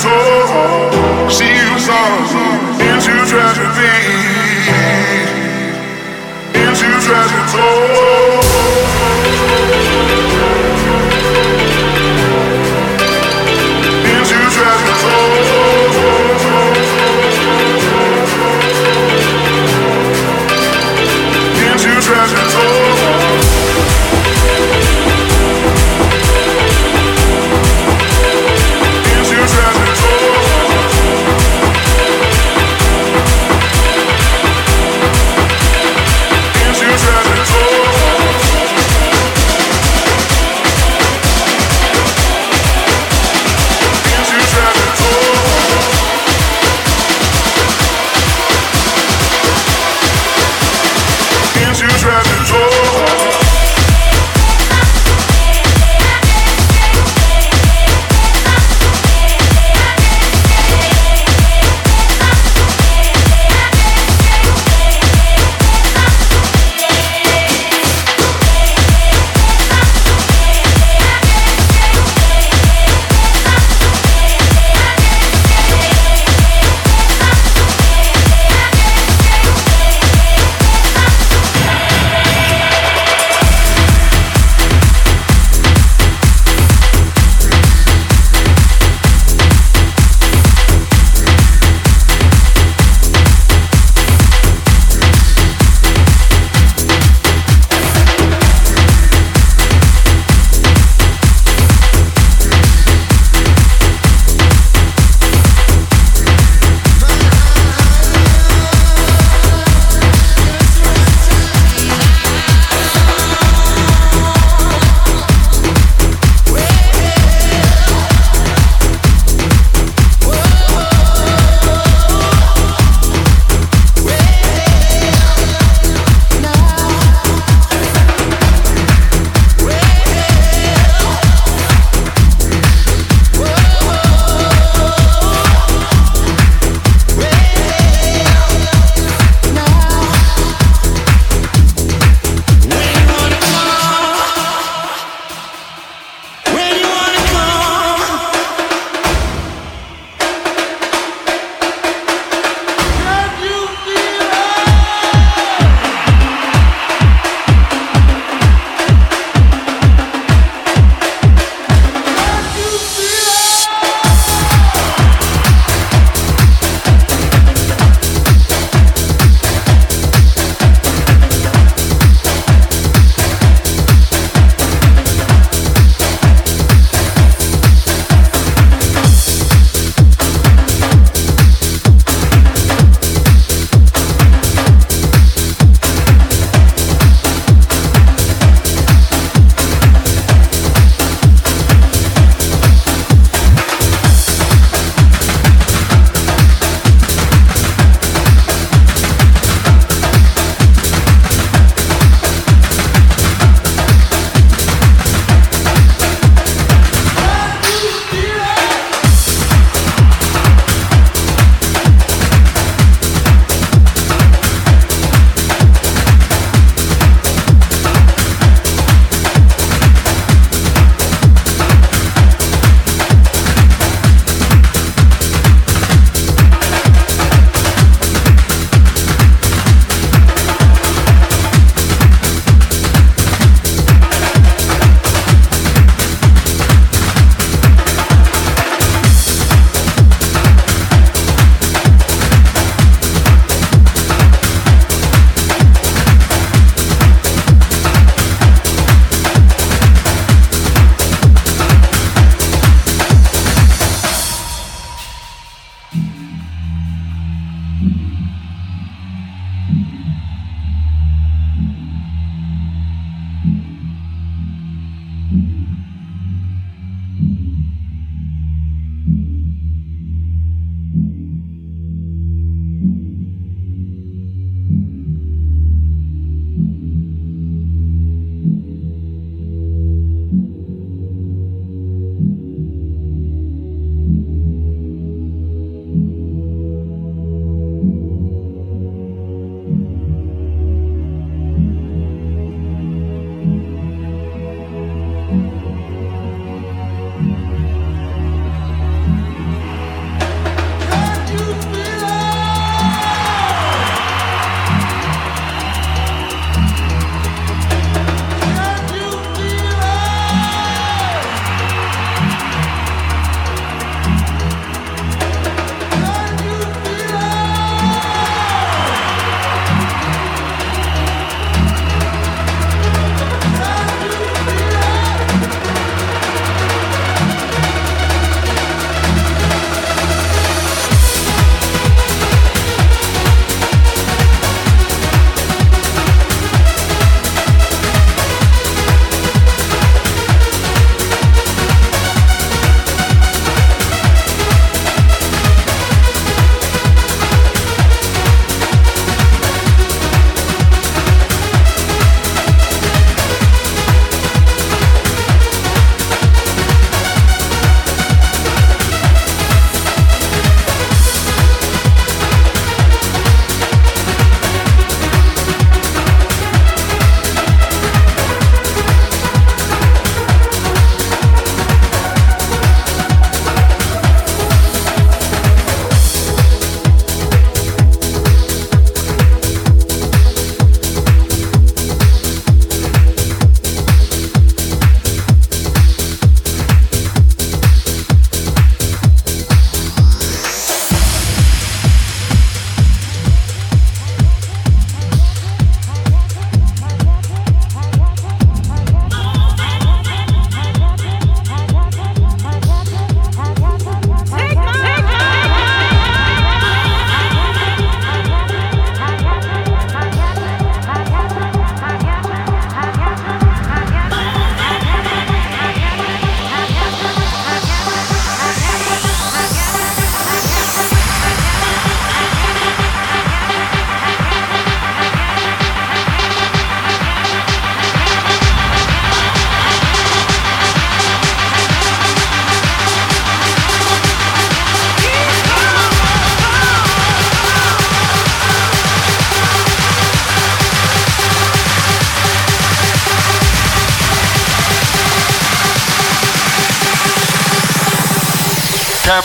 she was into tragedy, into tragedy.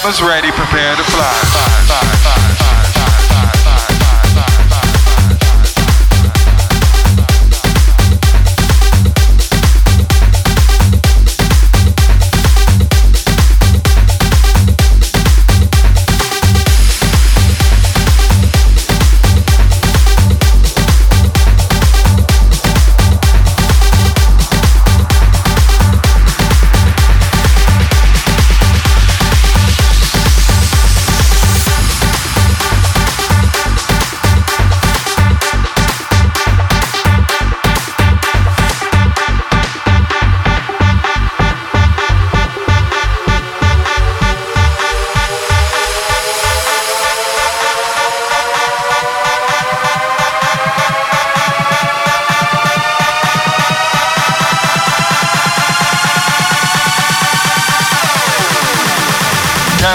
Campus ready,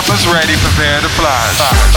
Campus ready, prepare to fly.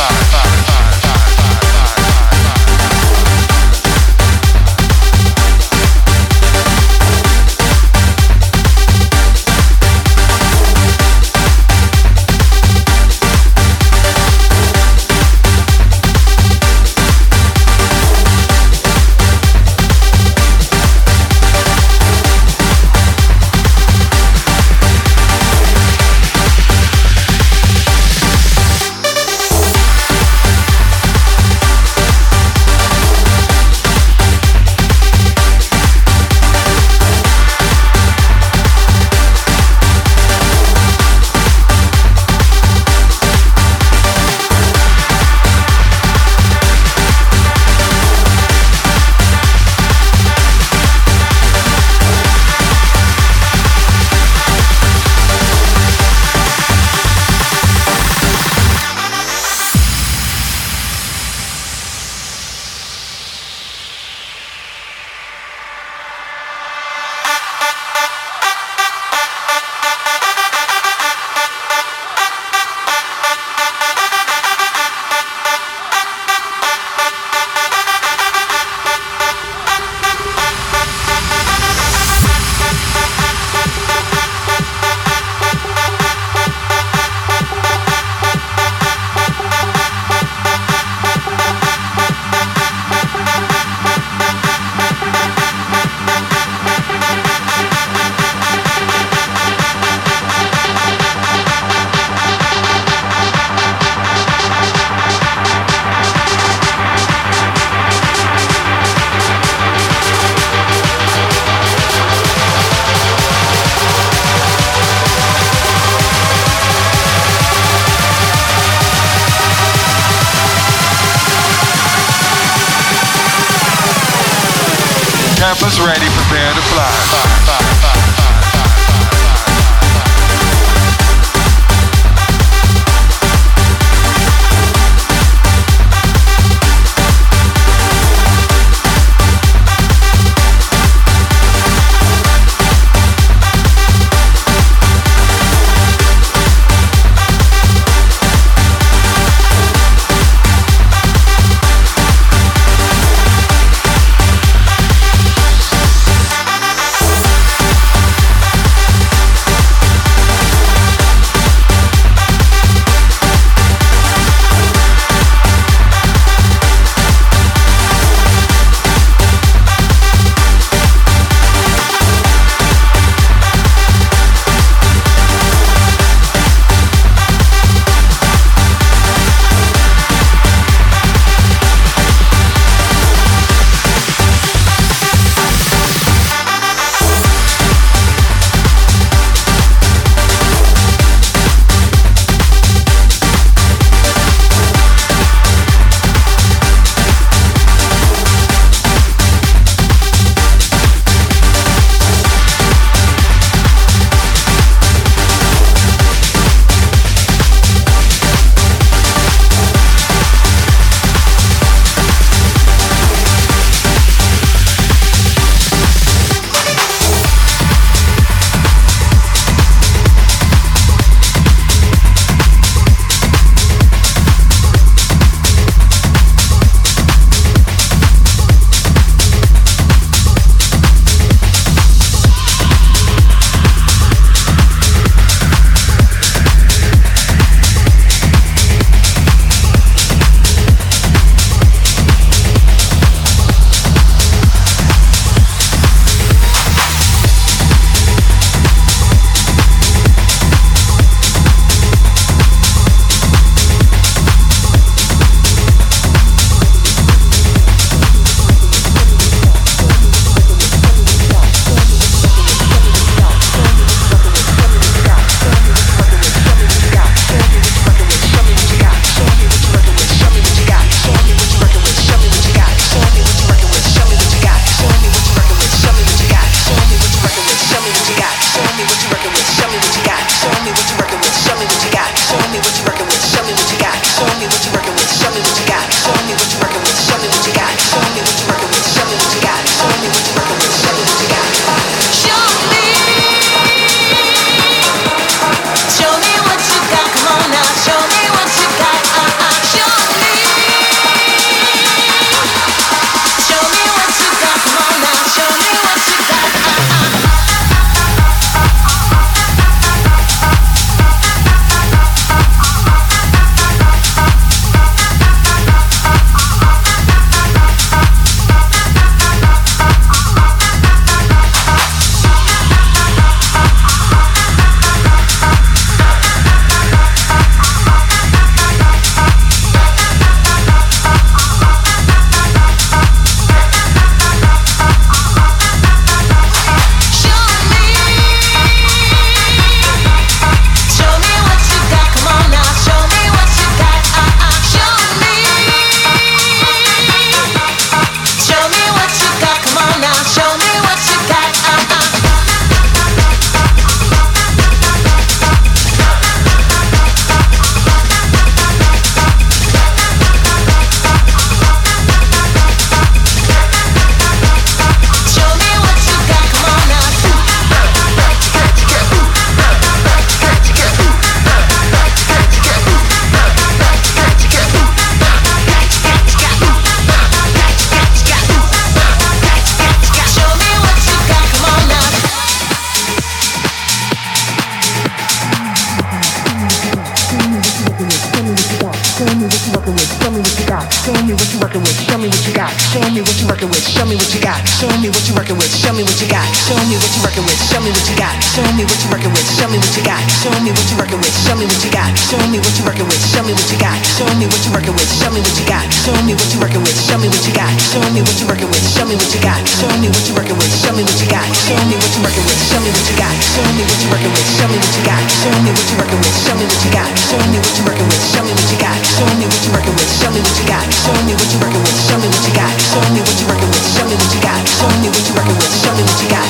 Show me what you working with. Show me what you got. Show me what you working with. Show me what you got. Show me what you working with. Show me what you got. Show me what you working with. Show me what you got. Show me what you working with. Show me what you got. Show me what you working with. Show me what you got. Show me what you working with. Show me what you got. Show me what you working with. Show me what you got. Show me what you working with. Show me what you got. Show me what you working with. Show me what you got. Show me what you working with. Show me what you got. Show me what you working with. Show me what you got. Show me what you working with. Show me what you got. Show me what you working with. Show me what you got. Show me what you working with. Show me what you got. Show me what you working with. Show me what you got. Show me what you working with. Show me what you were going to do, so I knew what you got.